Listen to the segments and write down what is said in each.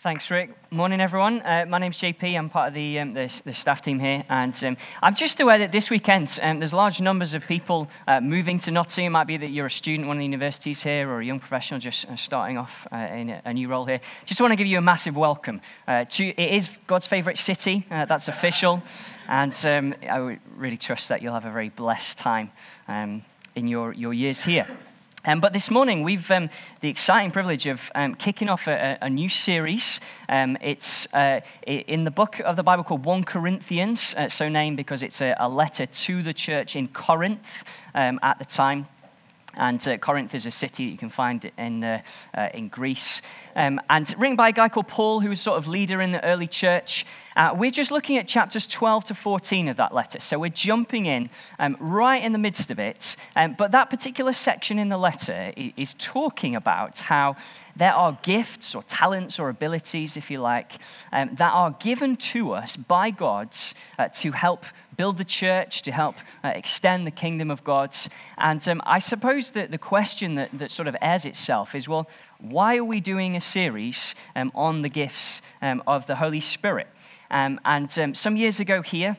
Thanks, Rick. Morning, everyone. Uh, my name's JP. I'm part of the, um, the, the, staff team here. And um, I'm just aware that this weekend um, there's large numbers of people uh, moving to Nottingham. It might be that you're a student one of the universities here or a young professional just uh, starting off uh, in a, a, new role here. Just want to give you a massive welcome. Uh, to, it is God's favourite city. Uh, that's official. And um, I really trust that you'll have a very blessed time um, in your, your years here. Um, but this morning, we've um, the exciting privilege of um, kicking off a, a new series. Um, it's uh, in the book of the Bible called 1 Corinthians, uh, so named because it's a, a, letter to the church in Corinth um, at the time. And uh, Corinth is a city that you can find in, uh, uh, in Greece. Um, and written by a guy called Paul, who was sort of leader in the early church. Uh, we're just looking at chapters 12 to 14 of that letter. So we're jumping in um, right in the midst of it. Um, but that particular section in the letter is talking about how there are gifts or talents or abilities, if you like, um, that are given to us by God uh, to help build the church, to help uh, extend the kingdom of God. And um, I suppose that the question that, that sort of airs itself is well, why are we doing a series um, on the gifts um, of the Holy Spirit? Um, and um, some years ago here,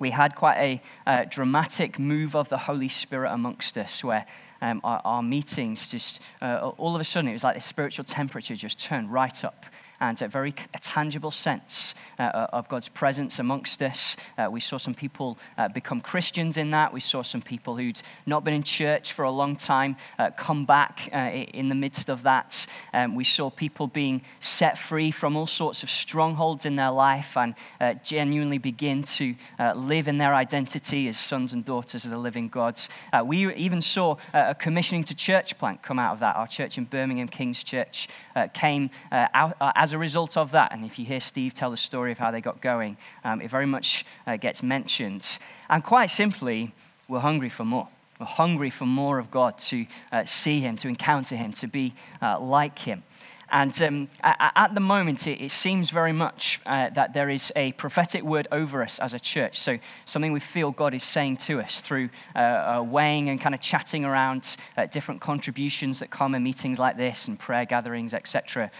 we had quite a uh, dramatic move of the Holy Spirit amongst us where um, our, our, meetings just, uh, all of a sudden, it was like the spiritual temperature just turned right up and a very a tangible sense uh, uh, of God's presence amongst us. Uh, we saw some people uh, become Christians in that. We saw some people who'd not been in church for a long time uh, come back uh, in the midst of that. Um, we saw people being set free from all sorts of strongholds in their life and genuinely begin to live in their identity as sons and daughters of the living God. we even saw a commissioning to church plant come out of that. Our church in Birmingham, King's Church, came out as a result of that, and if you hear Steve tell the story of how they got going, um, it very much uh, gets mentioned. And quite simply, we're hungry for more. We're hungry for more of God, to uh, see Him, to encounter Him, to be uh, like Him. And um, at the moment, it, it seems very much uh, that there is a prophetic word over us as a church. So, something we feel God is saying to us through uh, uh, weighing and kind of chatting around uh, different contributions that come in meetings like this and prayer gatherings, etc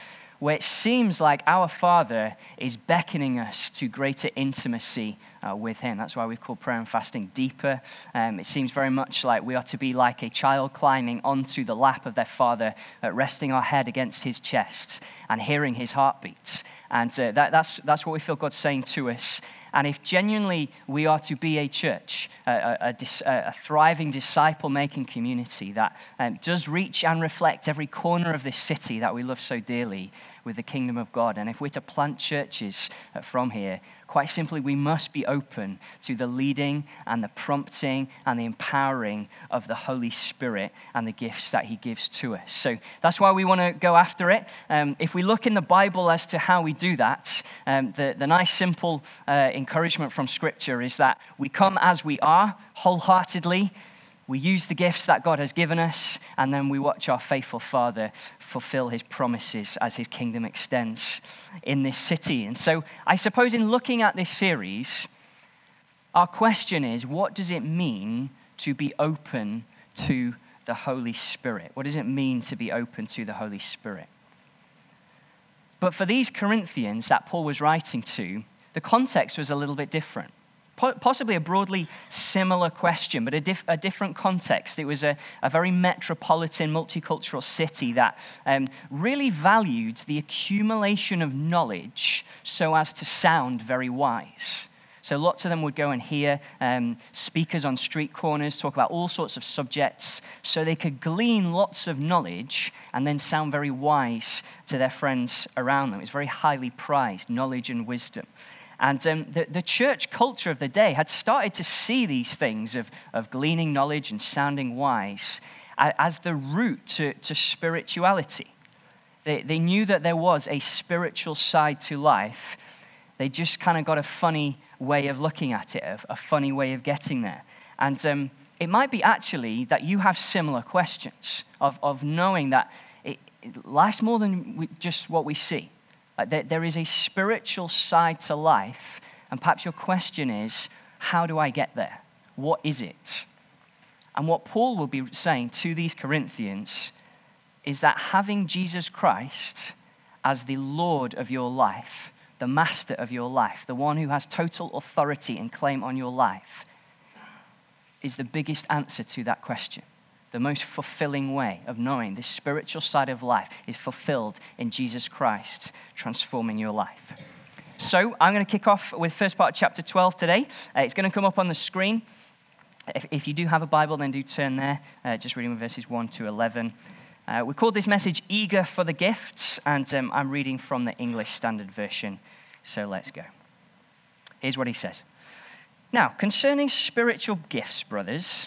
where it seems like our Father is beckoning us to greater intimacy uh, with Him. That's why we call prayer and fasting deeper. Um, it seems very much like we are to be like a child climbing onto the lap of their Father, uh, resting our head against His chest and hearing His heartbeats. And uh, that, that's, that's what we feel God's saying to us. And if genuinely we are to be a church, a, a, a, a thriving disciple making community that um, does reach and reflect every corner of this city that we love so dearly with the kingdom of God, and if we're to plant churches uh, from here, Quite simply, we must be open to the leading and the prompting and the empowering of the Holy Spirit and the gifts that He gives to us. So that's why we want to go after it. Um, if we look in the Bible as to how we do that, um, the, the nice, simple uh, encouragement from Scripture is that we come as we are, wholeheartedly we use the gifts that God has given us, and then we watch our faithful Father fulfill his promises as his kingdom extends in this city. And so, I suppose, in looking at this series, our question is what does it mean to be open to the Holy Spirit? What does it mean to be open to the Holy Spirit? But for these Corinthians that Paul was writing to, the context was a little bit different possibly a broadly similar question, but a, dif- a different context. It was a, a, very metropolitan, multicultural city that um, really valued the accumulation of knowledge so as to sound very wise. So lots of them would go and hear um, speakers on street corners talk about all sorts of subjects so they could glean lots of knowledge and then sound very wise to their friends around them. It was very highly prized, knowledge and wisdom. And um, the, the church culture of the day had started to see these things of, of gleaning knowledge and sounding wise as the route to, to spirituality. They, they knew that there was a spiritual side to life. They just kind of got a funny way of looking at it, a, funny way of getting there. And um, it might be actually that you have similar questions of, of knowing that it, life's more than we, just what we see. Uh, there, there is a spiritual side to life. And perhaps your question is, how do I get there? What is it? And what Paul will be saying to these Corinthians is that having Jesus Christ as the Lord of your life, the master of your life, the one who has total authority and claim on your life, is the biggest answer to that question. The most fulfilling way of knowing the spiritual side of life is fulfilled in Jesus Christ, transforming your life. So, I'm going to kick off with first part of chapter 12 today. Uh, it's going to come up on the screen. If, if, you do have a Bible, then do turn there, uh, just reading verses 1 to 11. Uh, we called this message Eager for the Gifts, and um, I'm reading from the English Standard Version. So let's go. Here's what he says Now, concerning spiritual gifts, brothers,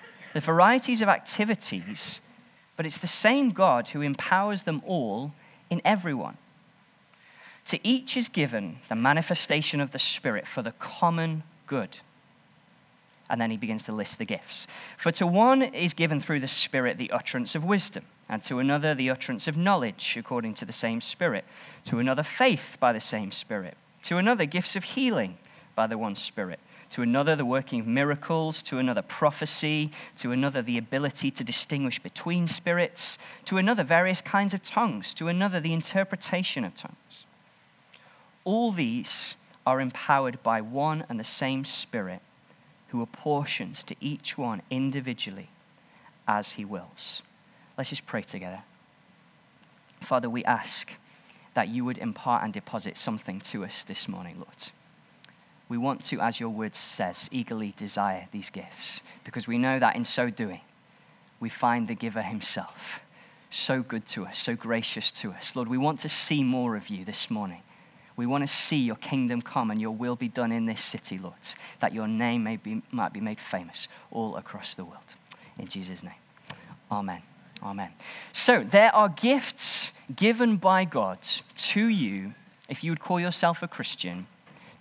the varieties of activities, but it's the same God who empowers them all in everyone. To each is given the manifestation of the Spirit for the common good. And then he begins to list the gifts. For to one is given through the Spirit the utterance of wisdom, and to another the utterance of knowledge, according to the same Spirit, to another faith by the same Spirit, to another gifts of healing by the one Spirit to another the working of miracles, to another prophecy, to another the ability to distinguish between spirits, to another various kinds of tongues, to another the interpretation of tongues. All these are empowered by one and the same Spirit who apportions to each one individually as he wills. Let's just pray together. Father, we ask that you would impart and deposit something to us this morning, Lord we want to, as your word says, eagerly desire these gifts because we know that in so doing, we find the giver himself so good to us, so gracious to us. Lord, we want to see more of you this morning. We want to see your kingdom come and your will be done in this city, Lord, that your name may be, might be made famous all across the world. In Jesus' name. Amen. Amen. So, there are gifts given by God to you if you would call yourself a Christian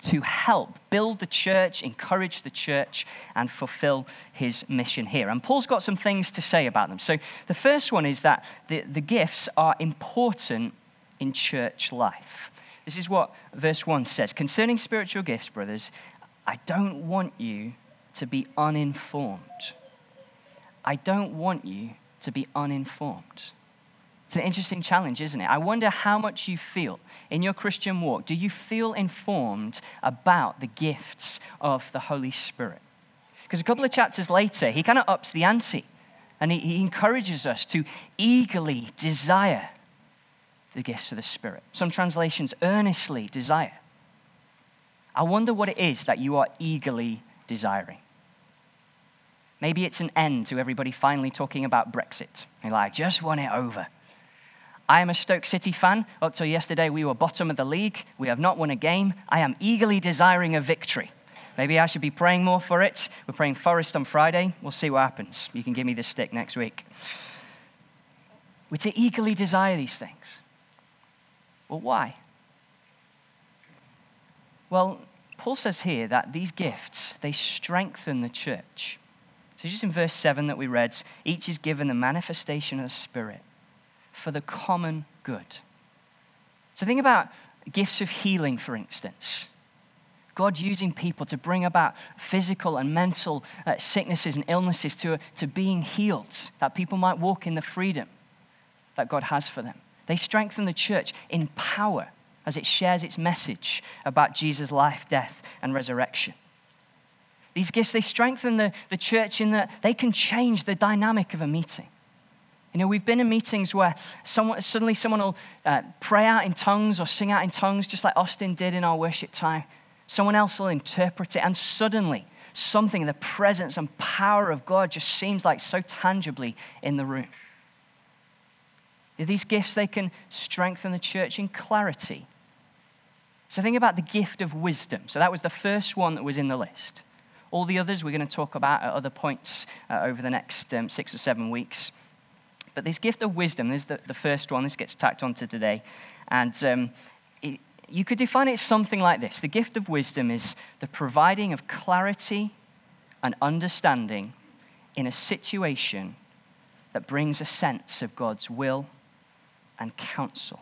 to help build the church, encourage the church, and fulfill his mission here. And Paul's got some things to say about them. So the first one is that the, the gifts are important in church life. This is what verse 1 says Concerning spiritual gifts, brothers, I don't want you to be uninformed. I don't want you to be uninformed. It's an interesting challenge, isn't it? I wonder how much you feel in your Christian walk. Do you feel informed about the gifts of the Holy Spirit? Because a couple of chapters later, he kind of ups the ante and he, he encourages us to eagerly desire the gifts of the Spirit. Some translations, earnestly desire. I wonder what it is that you are eagerly desiring. Maybe it's an end to everybody finally talking about Brexit. You're like, I just want it over. I am a Stoke City fan. Up till yesterday, we were bottom of the league. We have not won a game. I am eagerly desiring a victory. Maybe I should be praying more for it. We're praying Forest on Friday. We'll see what happens. You can give me the stick next week. We're to eagerly desire these things. Well, why? Well, Paul says here that these gifts, they strengthen the church. So just in verse 7 that we read, each is given the manifestation of the Spirit for the common good. So think about gifts of healing, for instance. God using people to bring about physical and mental uh, sicknesses and illnesses to, to being healed, that people might walk in the freedom that God has for them. They strengthen the church in power as it shares its message about Jesus' life, death, and resurrection. These gifts, they strengthen the, the church in that they can change the dynamic of a meeting. You know, we've been in meetings where someone, suddenly someone will uh, pray out in tongues or sing out in tongues, just like Austin did in our worship time. Someone else will interpret it, and suddenly something, the presence and power of God just seems like so tangibly in the room. These gifts, they can strengthen the church in clarity. So think about the gift of wisdom. So that was the first one that was in the list. All the others we're going to talk about at other points uh, over the next um, six or seven weeks. But this gift of wisdom, is the, the first one, this gets tacked onto today. And um, it, you could define it something like this The gift of wisdom is the providing of clarity and understanding in a situation that brings a sense of God's will and counsel.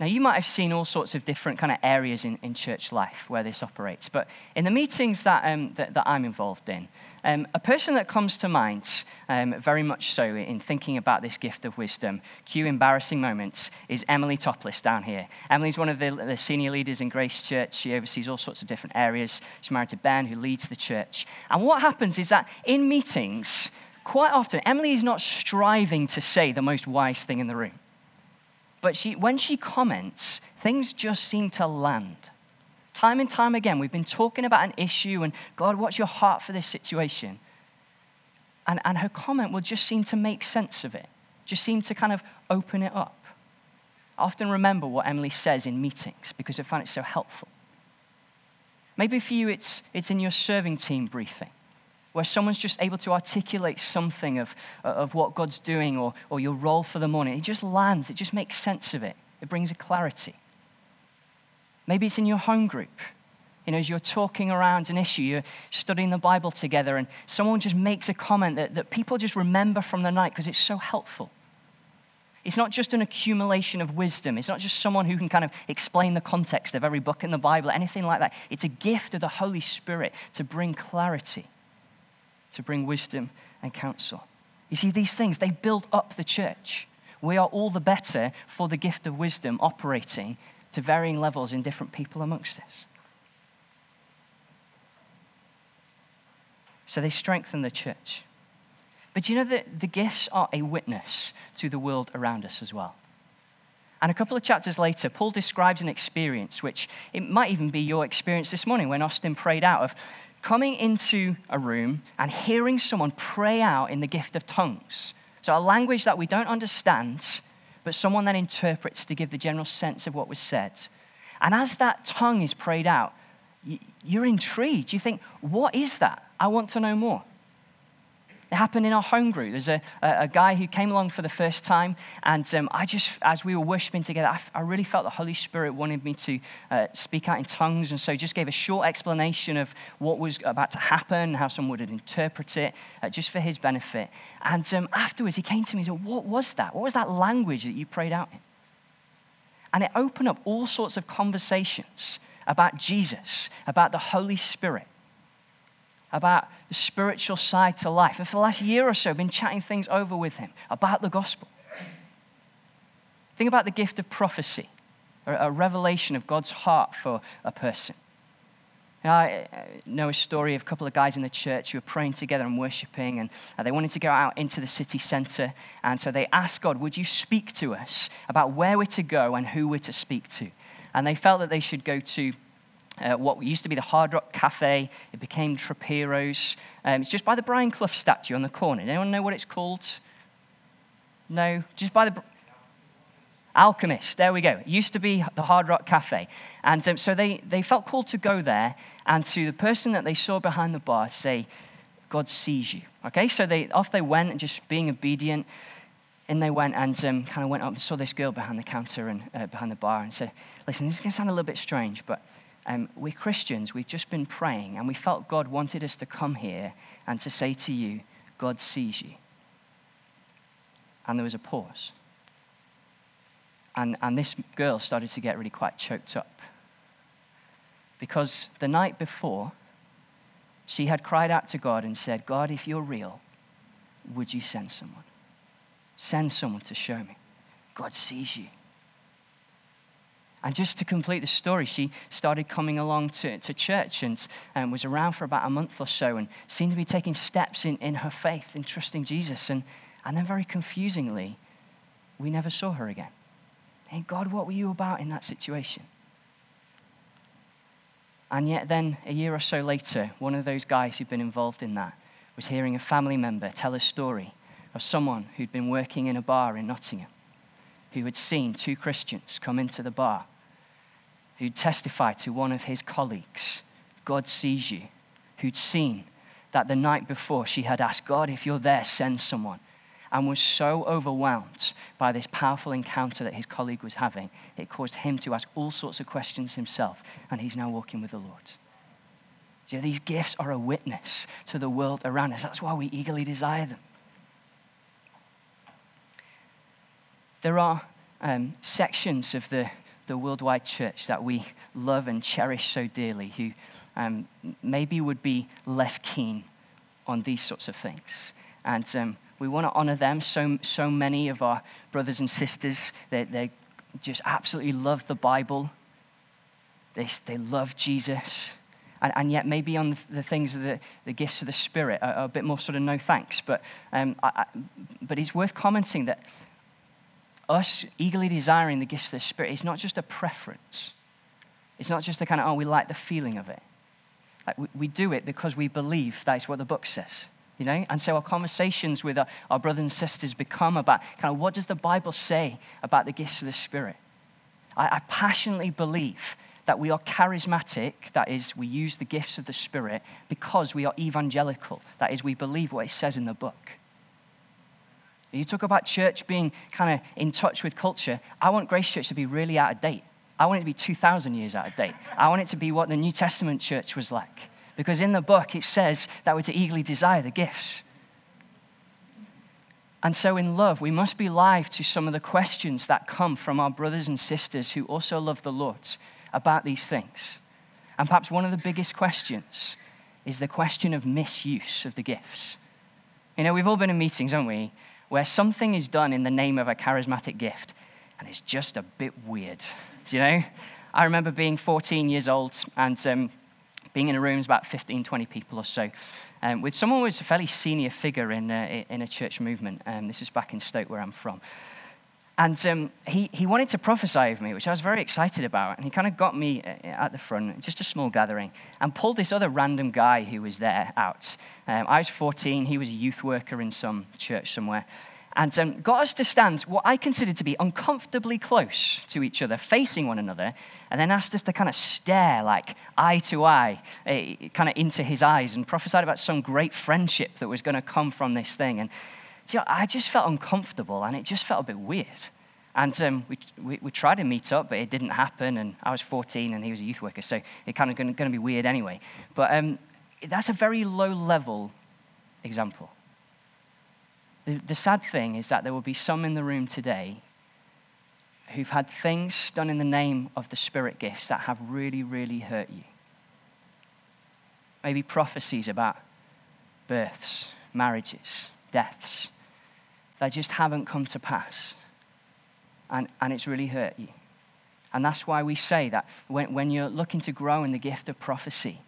Now, you might have seen all sorts of different kind of areas in, in church life where this operates, but in the meetings that, um, that, that, I'm involved in, um, a person that comes to mind, um, very much so in thinking about this gift of wisdom, cue embarrassing moments, is Emily Topless down here. Emily's one of the, the senior leaders in Grace Church. She oversees all sorts of different areas. She's married to Ben, who leads the church. And what happens is that in meetings, quite often, Emily is not striving to say the most wise thing in the room. But she, when she comments, things just seem to land. Time and time again, we've been talking about an issue and God, what's your heart for this situation? And, and her comment will just seem to make sense of it, just seem to kind of open it up. I often remember what Emily says in meetings because I find it so helpful. Maybe for you, it's, it's in your serving team briefing where someone's just able to articulate something of, of what God's doing or, or your role for the morning. It just lands, it just makes sense of it, it brings a clarity. Maybe it's in your home group. You know, as you're talking around an issue, you're studying the Bible together, and someone just makes a comment that, that people just remember from the night because it's so helpful. It's not just an accumulation of wisdom. It's not just someone who can kind of explain the context of every book in the Bible, anything like that. It's a gift of the Holy Spirit to bring clarity to bring wisdom and counsel. You see, these things, they build up the church. We are all the better for the gift of wisdom operating to varying levels in different people amongst us. So they strengthen the church. But you know that the gifts are a witness to the world around us as well. And a couple of chapters later, Paul describes an experience, which it might even be your experience this morning when Austin prayed out of coming into a room and hearing someone pray out in the gift of tongues. So, a language that we don't understand, but someone then interprets to give the general sense of what was said. And as that tongue is prayed out, you're intrigued. You think, what is that? I want to know more. It happened in our home group. There's a, a, a guy who came along for the first time, and um, I just, as we were worshiping together, I, really felt the Holy Spirit wanted me to uh, speak out in tongues, and so just gave a short explanation of what was about to happen, how someone would interpret it, uh, just for his benefit. And um, afterwards, he came to me and said, What was that? What was that language that you prayed out in? And it opened up all sorts of conversations about Jesus, about the Holy Spirit about the spiritual side to life. And for the last year or so, I've been chatting things over with him about the gospel. Think about the gift of prophecy, a revelation of God's heart for a person. I know a story of a couple of guys in the church who were praying together and worshiping, and uh, they wanted to go out into the city center. And so they asked God, Would you speak to us about where we're to go and who we're to speak to? And they felt that they should go to uh, what used to be the Hard Rock Cafe. It became Trapiro's. Um, it's just by the Brian Clough statue on the corner. Anyone know what it's called? No? Just by the. Alchemist, there we go. It used to be the Hard Rock Cafe. And um, so they, they felt called to go there and to the person that they saw behind the bar say, God sees you. Okay, so they, off they went and just being obedient. And they went and um, kind of went up and saw this girl behind the counter and uh, behind the bar and said, Listen, this is going to sound a little bit strange, but um, we're Christians, we've just been praying, and we felt God wanted us to come here and to say to you, God sees you. And there was a pause. And, and this girl started to get really quite choked up. Because the night before, she had cried out to God and said, God, if you're real, would you send someone? Send someone to show me. God sees you. And just to complete the story, she started coming along to, to church and um, was around for about a month or so and seemed to be taking steps in, in her faith, in trusting Jesus. And, and then, very confusingly, we never saw her again. Hey, God, what were you about in that situation? And yet, then, a year or so later, one of those guys who'd been involved in that was hearing a family member tell a story of someone who'd been working in a bar in Nottingham who had seen two Christians come into the bar who'd testified to one of his colleagues, God sees you, who'd seen that the night before she had asked, God, if you're there, send someone. and was so overwhelmed by this powerful encounter that his colleague was having, it caused him to ask all sorts of questions himself, and he's now walking with the Lord. So these gifts are a witness to the world around us. That's why we eagerly desire them. There are um, sections of the, the worldwide church that we love and cherish so dearly who um, maybe would be less keen on these sorts of things. And um, we want to honor them. So, so many of our brothers and sisters, they, they just absolutely love the Bible, they, they love Jesus. And, and yet, maybe on the, things of the, the gifts of the Spirit are, are, a bit more sort of no thanks. But, um, I, I, but it's worth commenting that us eagerly desiring the gifts of the Spirit is not just a preference. It's not just the kind of, oh, we like the feeling of it. Like we, we do it because we believe that's what the book says. You know? And so our conversations with our, our brothers and sisters become about kind of what does the Bible say about the gifts of the Spirit? I, I passionately believe that we are charismatic, that is, we use the gifts of the Spirit because we are evangelical, that is, we believe what it says in the book. You talk about church being kind of in touch with culture. I want Grace Church to be really out of date. I want it to be 2,000 years out of date. I want it to be what the New Testament church was like. Because in the book, it says that we're to eagerly desire the gifts. And so, in love, we must be live to some of the questions that come from our brothers and sisters who also love the Lord about these things. And perhaps one of the biggest questions is the question of misuse of the gifts. You know, we've all been in meetings, haven't we, where something is done in the name of a charismatic gift, and it's just a bit weird. Do you know? I remember being 14 years old and um, being in a room, about 15, 20 people or so, um, with someone who was a fairly senior figure in, uh, in a church movement. Um, this is back in Stoke, where I'm from. And um, he, he wanted to prophesy over me, which I was very excited about. And he kind of got me uh, at the front, just a small gathering, and pulled this other random guy who was there out. Um, I was 14, he was a youth worker in some church somewhere and um, got us to stand what I considered to be uncomfortably close to each other, facing one another, and then asked us to kind of stare, like eye to eye, uh, kind of into his eyes, and prophesied about some great friendship that was going to come from this thing. And you know, I just felt uncomfortable, and it just felt a bit weird. And um, we, we, we, tried to meet up, but it didn't happen. And I was 14, and he was a youth worker, so it kind of going to be weird anyway. But um, that's a very low level example. The, the sad thing is that there will be some in the room today who've had things done in the name of the spirit gifts that have really, really hurt you. Maybe prophecies about births, marriages, deaths that just haven't come to pass. And, and it's really hurt you. And that's why we say that when, when you're looking to grow in the gift of prophecy,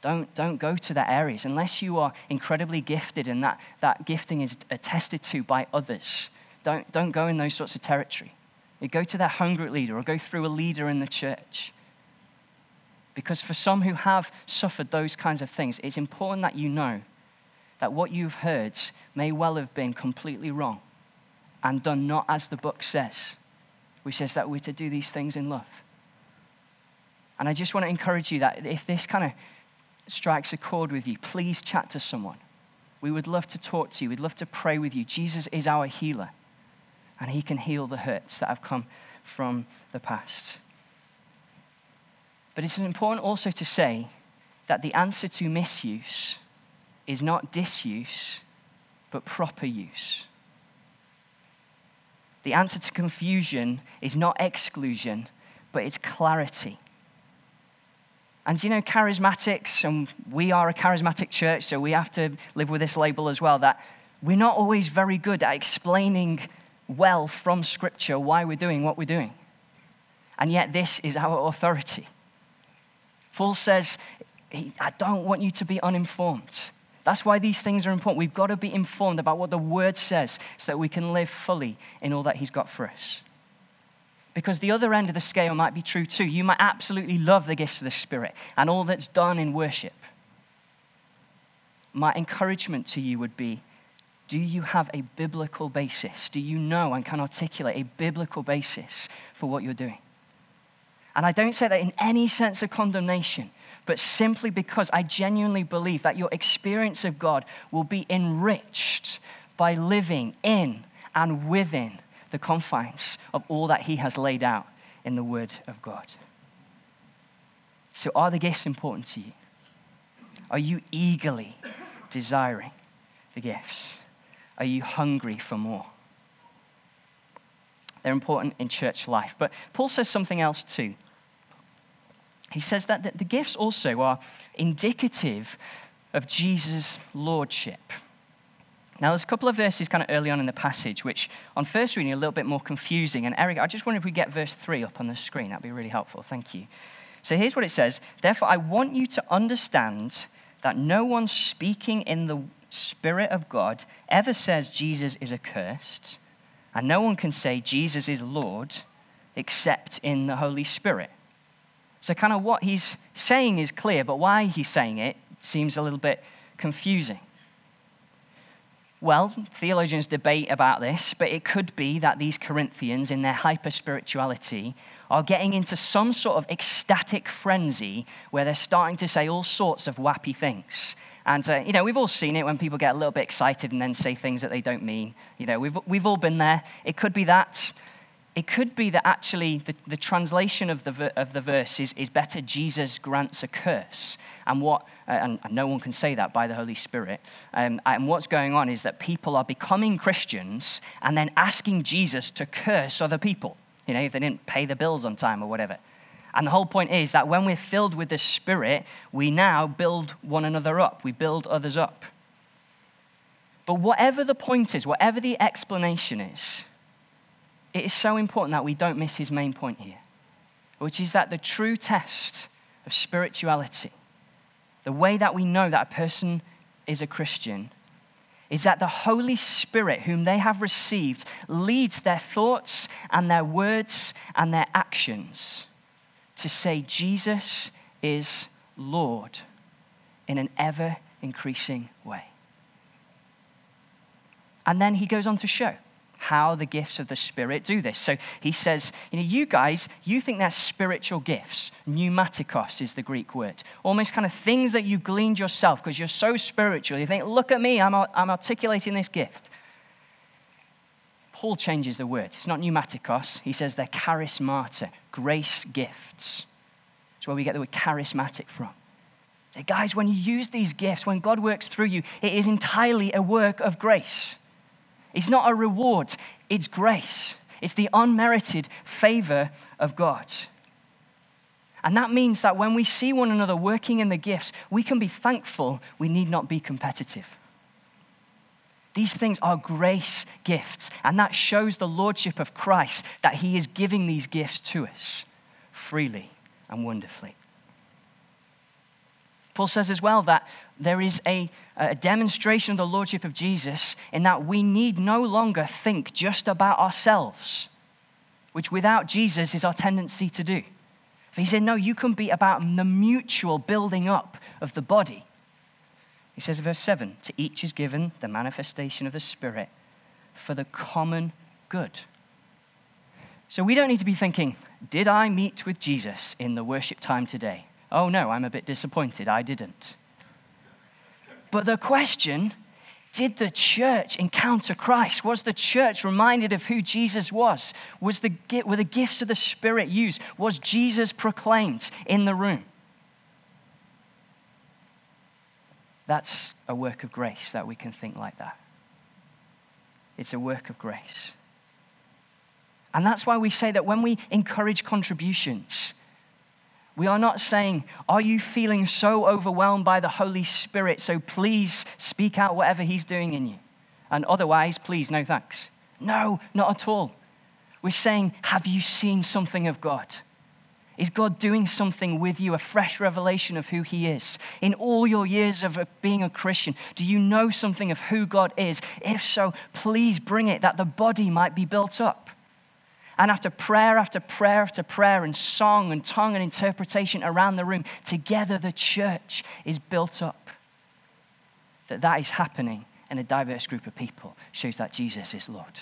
don't, don't go to that areas unless you are incredibly gifted and that, that gifting is attested to by others. Don't, don't go in those sorts of territory. You go to that group leader or go through a leader in the church. Because for some who have suffered those kinds of things, it's important that you know that what you've heard may well have been completely wrong and done not as the book says, which says that we're to do these things in love. And I just want to encourage you that if this kind of strikes a chord with you, please chat to someone. We would love to talk to you. We'd love to pray with you. Jesus is our healer, and he can heal the hurts that have come from the past. But it's important also to say that the answer to misuse is not disuse, but proper use. The answer to confusion is not exclusion, but it's clarity. And you know, charismatics, and we are a charismatic church, so we have to live with this label as well that we're not always very good at explaining well from Scripture why we're doing what we're doing. And yet, this is our authority. Paul says, I don't want you to be uninformed. That's why these things are important. We've got to be informed about what the Word says so that we can live fully in all that He's got for us. Because the other end of the scale might be true too. You might absolutely love the gifts of the Spirit and all that's done in worship. My encouragement to you would be do you have a biblical basis? Do you know and can articulate a biblical basis for what you're doing? And I don't say that in any sense of condemnation, but simply because I genuinely believe that your experience of God will be enriched by living in and within the confines of all that He has laid out in the Word of God. So, are the gifts important to you? Are you eagerly desiring the gifts? Are you hungry for more? They're important in church life. But Paul says something else too. He says that the gifts also are indicative of Jesus' lordship. Now, there's a couple of verses kind of early on in the passage, which on first reading are a little bit more confusing. And Eric, I just wonder if we get verse 3 up on the screen. That'd be really helpful. Thank you. So here's what it says Therefore, I want you to understand that no one speaking in the Spirit of God ever says Jesus is accursed, and no one can say Jesus is Lord except in the Holy Spirit. So, kind of what he's saying is clear, but why he's saying it seems a little bit confusing. Well, theologians debate about this, but it could be that these Corinthians, in their hyper spirituality, are getting into some sort of ecstatic frenzy where they're starting to say all sorts of wappy things. And, uh, you know, we've all seen it when people get a little bit excited and then say things that they don't mean. You know, we've, we've all been there. It could be that. It could be that actually the, the translation of the, of the verse is, is better Jesus grants a curse. And, what, uh, and, no one can say that by the Holy Spirit. Um, and what's going on is that people are becoming Christians and then asking Jesus to curse other people, you know, if they didn't pay the bills on time or whatever. And the whole point is that when we're filled with the Spirit, we now build one another up, we build others up. But whatever the point is, whatever the explanation is, it is so important that we don't miss his main point here, which is that the true test of spirituality, the way that we know that a person is a Christian, is that the Holy Spirit, whom they have received, leads their thoughts and their words and their actions to say, Jesus is Lord in an ever increasing way. And then he goes on to show how the gifts of the Spirit do this. So he says, you know, you guys, you think they're spiritual gifts. Pneumatikos is the Greek word. Almost kind of things that you gleaned yourself because you're so spiritual. You think, look at me, I'm, I'm articulating this gift. Paul changes the word. It's not pneumatikos. He says they're charismata, grace gifts. That's where we get the word charismatic from. guys, when you use these gifts, when God works through you, it is entirely a work of grace. It's not a reward, it's grace. It's the unmerited favor of God. And that means that when we see one another working in the gifts, we can be thankful. We need not be competitive. These things are grace gifts, and that shows the lordship of Christ that he is giving these gifts to us freely and wonderfully. Paul says as well that there is a, a, demonstration of the lordship of Jesus in that we need no longer think just about ourselves, which without Jesus is our tendency to do. He said, No, you can be about the mutual building up of the body. He says, verse 7 To each is given the manifestation of the Spirit for the common good. So we don't need to be thinking, Did I meet with Jesus in the worship time today? Oh no, I'm a bit disappointed. I didn't. But the question did the church encounter Christ? Was the church reminded of who Jesus was? was the, were the gifts of the Spirit used? Was Jesus proclaimed in the room? That's a work of grace that we can think like that. It's a work of grace. And that's why we say that when we encourage contributions, we are not saying, Are you feeling so overwhelmed by the Holy Spirit? So please speak out whatever He's doing in you. And otherwise, please, no thanks. No, not at all. We're saying, Have you seen something of God? Is God doing something with you, a fresh revelation of who He is? In all your years of being a Christian, do you know something of who God is? If so, please bring it that the body might be built up. And after prayer after prayer after prayer, and song and tongue and interpretation around the room, together the church is built up. That that is happening in a diverse group of people shows that Jesus is Lord,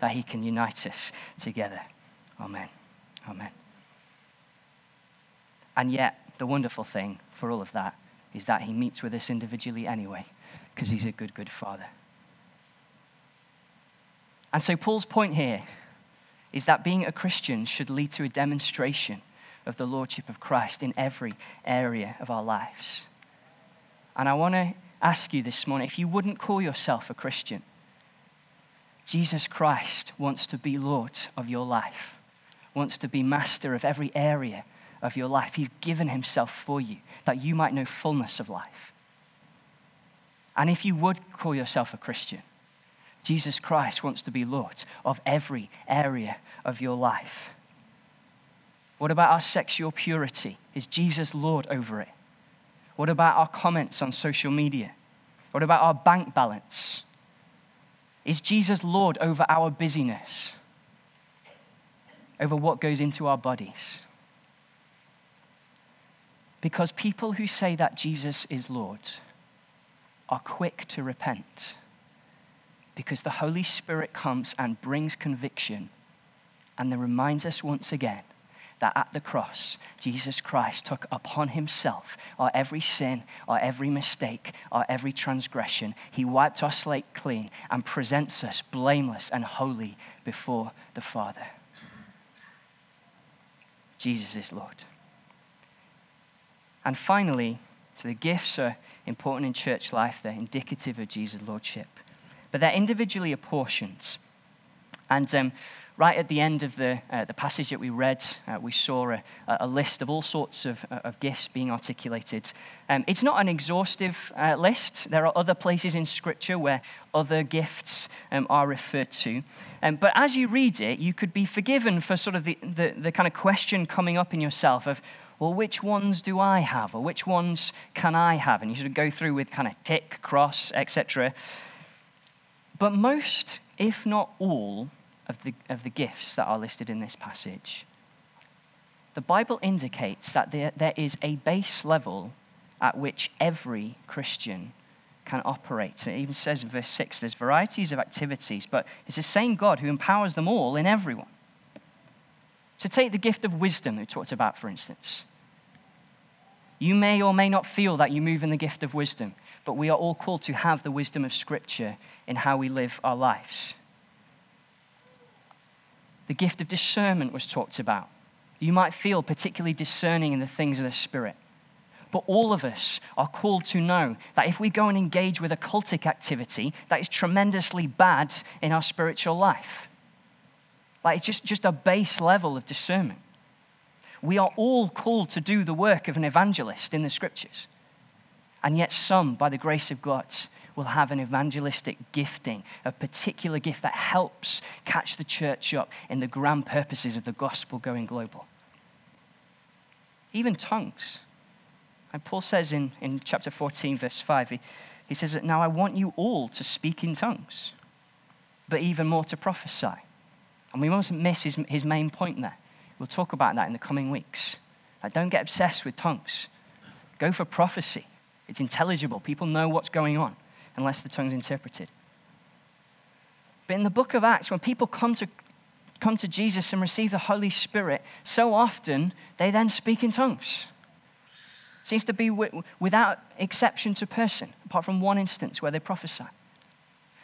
that He can unite us together. Amen. Amen. And yet, the wonderful thing for all of that is that He meets with us individually anyway, because He's a good, good Father. And so, Paul's point here is that being a Christian should lead to a demonstration of the Lordship of Christ in every area of our lives. And I want to ask you this morning if you wouldn't call yourself a Christian, Jesus Christ wants to be Lord of your life, wants to be master of every area of your life. He's given himself for you that you might know fullness of life. And if you would call yourself a Christian, Jesus Christ wants to be Lord of every area of your life. What about our sexual purity? Is Jesus Lord over it? What about our comments on social media? What about our bank balance? Is Jesus Lord over our busyness? Over what goes into our bodies? Because people who say that Jesus is Lord are quick to repent because the Holy Spirit comes and brings conviction and then reminds us once again that at the cross, Jesus Christ took upon himself our every sin, our every mistake, our every transgression. He wiped our slate clean and presents us blameless and holy before the Father. Jesus is Lord. And finally, so the gifts are important in church life, they're indicative of Jesus' Lordship, but they're individually apportioned. And um, right at the end of the, uh, the passage that we read, uh, we saw a, a, list of all sorts of, uh, of gifts being articulated. Um, it's not an exhaustive uh, list. There are other places in Scripture where other gifts um, are referred to. Um, but as you read it, you could be forgiven for sort of the, the, the kind of question coming up in yourself of, well, which ones do I have? Or which ones can I have? And you sort of go through with kind of tick, cross, etc. But most, if not all, of the, of the gifts that are listed in this passage, the Bible indicates that there, there is a base level at which every Christian can operate. It even says in verse 6 there's varieties of activities, but it's the same God who empowers them all in everyone. So take the gift of wisdom we talked about, for instance. You may or may not feel that you move in the gift of wisdom, but we are all called to have the wisdom of Scripture in how we live our lives. The gift of discernment was talked about. You might feel particularly discerning in the things of the Spirit. But all of us are called to know that if we go and engage with a cultic activity, that is tremendously bad in our spiritual life. Like it's just, just a base level of discernment. We are all called to do the work of an evangelist in the scriptures. And yet, some, by the grace of God, will have an evangelistic gifting, a particular gift that helps catch the church up in the grand purposes of the gospel going global. Even tongues. And Paul says in, in chapter 14, verse 5, he, he says that now I want you all to speak in tongues, but even more to prophesy. And we mustn't miss his, his main point there. We'll talk about that in the coming weeks. Like, don't get obsessed with tongues. Go for prophecy. It's intelligible. People know what's going on unless the tongue's interpreted. But in the book of Acts, when people come to, come to Jesus and receive the Holy Spirit, so often they then speak in tongues. Seems to be without exception to person, apart from one instance where they prophesy.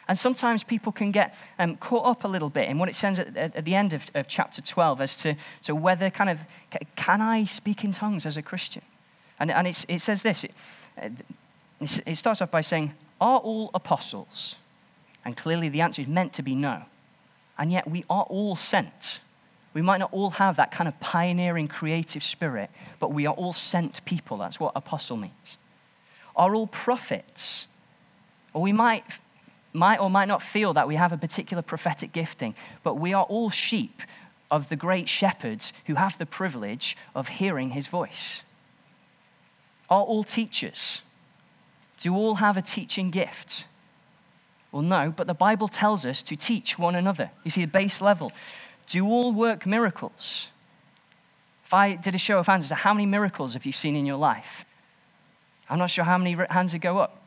And sometimes people can get um, caught up a little bit in what it says at, at, the end of, of, chapter 12 as to, to whether kind of, can I speak in tongues as a Christian? And, and it says this it starts off by saying, are all apostles? And clearly the answer is meant to be no. And yet we are all sent. We might not all have that kind of pioneering creative spirit, but we are all sent people. That's what apostle means. Are all prophets? Or we might, might or might not feel that we have a particular prophetic gifting, but we are all sheep of the great shepherds who have the privilege of hearing his voice. Are all teachers? Do all have a teaching gift? Well, no, but the Bible tells us to teach one another. You see, the base level. Do all work miracles? If I did a show of hands, how many miracles have you seen in your life? I'm not sure how many hands would go up.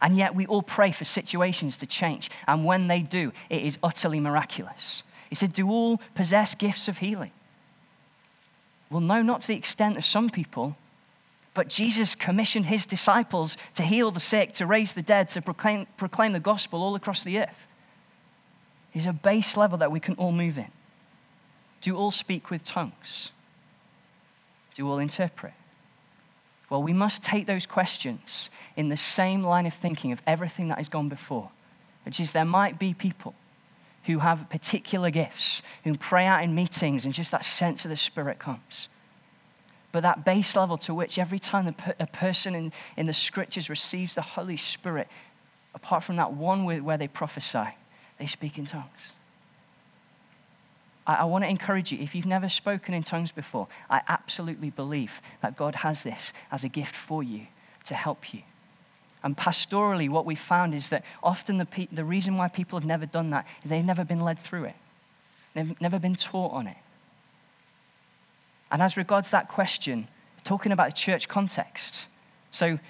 And yet we all pray for situations to change. And when they do, it is utterly miraculous. He said, Do all possess gifts of healing? Well, no, not to the extent of some people, but Jesus commissioned his disciples to heal the sick, to raise the dead, to proclaim, proclaim the gospel all across the earth. Is a base level that we can all move in. Do all speak with tongues? Do all interpret? Well, we must take those questions in the same line of thinking of everything that has gone before, which is there might be people who have particular gifts, who pray out in meetings, and just that sense of the Spirit comes. But that base level to which every time a person in, in the scriptures receives the Holy Spirit, apart from that one where they prophesy, they speak in tongues. I, I want to encourage you, if you've never spoken in tongues before, I absolutely believe that God has this as a gift for you to help you. And pastorally, what we found is that often the, pe- the reason why people have never done that is they've never been led through it, they've never been taught on it. And as regards that question, talking about a church context. So,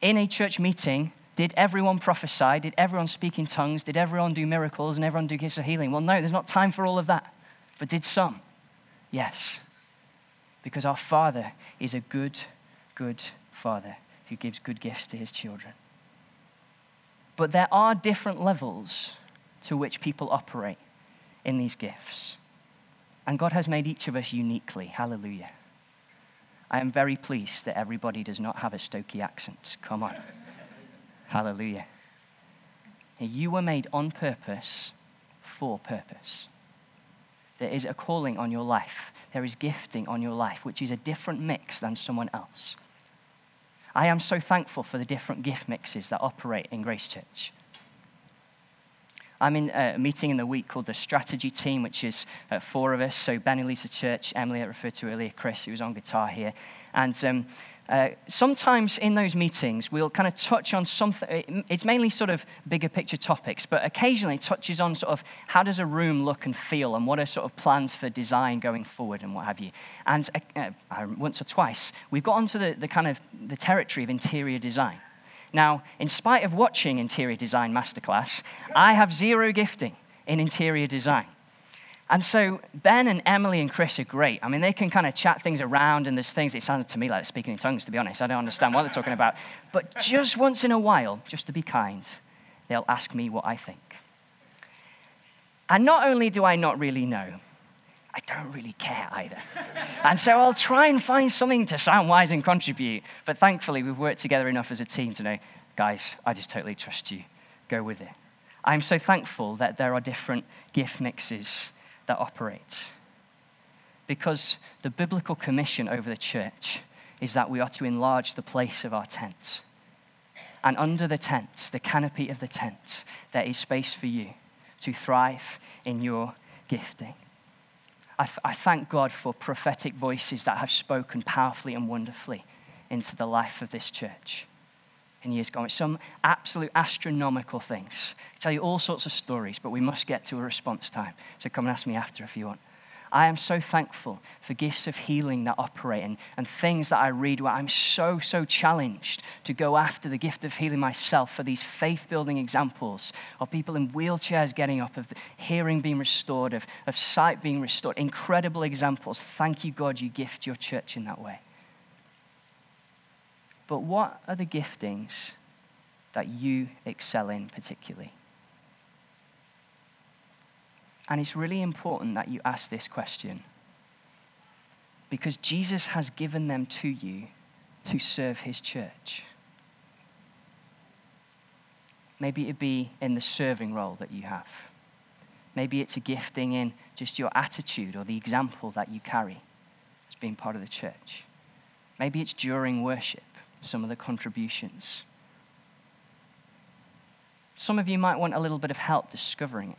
in a church meeting, did everyone prophesy? Did everyone speak in tongues? Did everyone do miracles and everyone do gifts of healing? Well, no, there's not time for all of that. But did some? Yes. Because our Father is a good, good Father who gives good gifts to his children. But there are different levels to which people operate in these gifts. And God has made each of us uniquely. Hallelujah. I am very pleased that everybody does not have a Stokey accent. Come on. Hallelujah. You were made on purpose for purpose. There is a calling on your life. There is gifting on your life, which is a different mix than someone else. I am so thankful for the different gift mixes that operate in Grace Church. I'm in a meeting in the week called the Strategy Team, which is uh, four of us. So, Ben and Lisa Church, Emily, I referred to earlier, Chris, who was on guitar here. And um, uh, sometimes in those meetings, we'll kind of touch on something. It's mainly sort of bigger picture topics, but occasionally touches on sort of how does a room look and feel, and what are sort of plans for design going forward, and what have you. And uh, uh, once or twice, we've got onto the, the kind of the territory of interior design. Now, in spite of watching Interior Design Masterclass, I have zero gifting in interior design. And so Ben and Emily and Chris are great. I mean, they can kind of chat things around, and there's things, it sounds to me like speaking in tongues, to be honest. I don't understand what they're talking about. But just once in a while, just to be kind, they'll ask me what I think. And not only do I not really know, I don't really care either. and so I'll try and find something to sound wise and contribute. But thankfully, we've worked together enough as a team to know, guys, I just totally trust you. Go with it. I'm so thankful that there are different gift mixes that operate. Because the biblical commission over the church is that we are to enlarge the place of our tents. And under the tents, the canopy of the tents, there is space for you to thrive in your gifting. I, th- I thank God for prophetic voices that have spoken powerfully and wonderfully into the life of this church in years gone. Some absolute astronomical things. I tell you all sorts of stories, but we must get to a response time. So come and ask me after if you want. I am so thankful for gifts of healing that operate and, and things that I read where I'm so, so challenged to go after the gift of healing myself for these faith building examples of people in wheelchairs getting up, of hearing being restored, of, of sight being restored. Incredible examples. Thank you, God, you gift your church in that way. But what are the giftings that you excel in particularly? And it's really important that you ask this question because Jesus has given them to you to serve his church. Maybe it be in the serving role that you have. Maybe it's a gifting in just your attitude or the example that you carry as being part of the church. Maybe it's during worship some of the contributions. Some of you might want a little bit of help discovering it.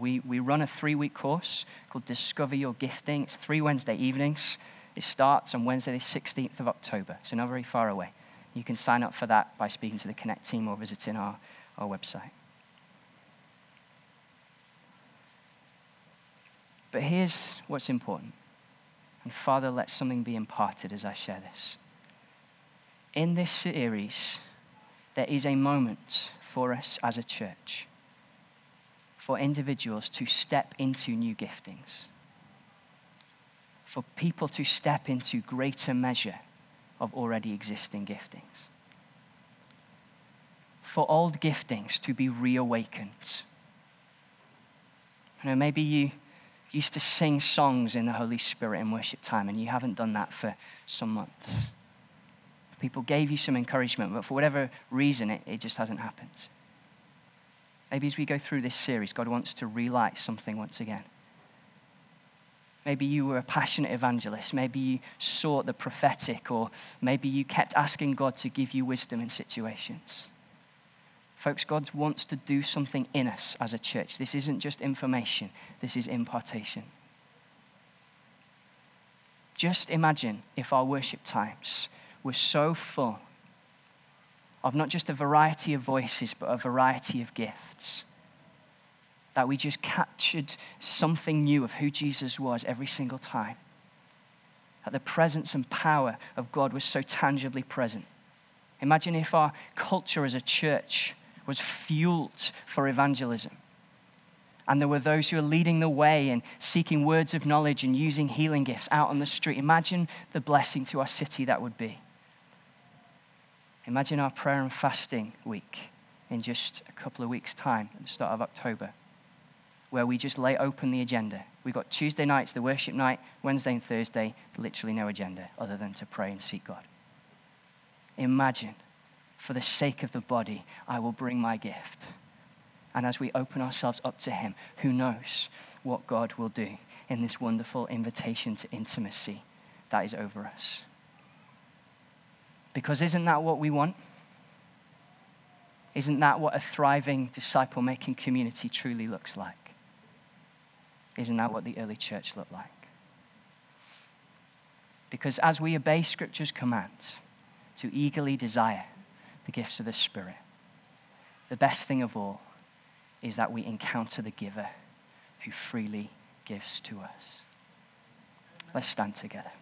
We, we run a three week course called Discover Your Gifting. It's three Wednesday evenings. It starts on Wednesday, the 16th of October, so not very far away. You can sign up for that by speaking to the Connect team or visiting our, our website. But here's what's important. And Father, let something be imparted as I share this in this series, there is a moment for us as a church, for individuals to step into new giftings, for people to step into greater measure of already existing giftings, for old giftings to be reawakened, You know, maybe you used to sing songs in the Holy Spirit in worship time and you haven't done that for some months. People gave you some encouragement, but for whatever reason, it, it just hasn't happened. Maybe as we go through this series, God wants to relight something once again. Maybe you were a passionate evangelist. Maybe you sought the prophetic, or maybe you kept asking God to give you wisdom in situations. Folks, God wants to do something in us as a church. This isn't just information, this is impartation. Just imagine if our worship times were so full of not just a variety of voices, but a variety of gifts that we just captured something new of who Jesus was every single time. That the presence and power of God was so tangibly present. Imagine if our culture as a church was fueled for evangelism. And there were those who were leading the way and seeking words of knowledge and using healing gifts out on the street. Imagine the blessing to our city that would be. Imagine our prayer and fasting week in just a couple of weeks' time at the start of October where we just lay open the agenda. We've got Tuesday nights, the worship night, Wednesday and Thursday, literally no agenda other than to pray and seek God. Imagine, for the sake of the body, I will bring my gift. And as we open ourselves up to Him, who knows what God will do in this wonderful invitation to intimacy that is over us. Because isn't that what we want? Isn't that what a thriving disciple making community truly looks like? Isn't that what the early church looked like? Because as we obey Scripture's commands to eagerly desire the gifts of the Spirit, the best thing of all is that we encounter the giver who freely gives to us. Let's stand together.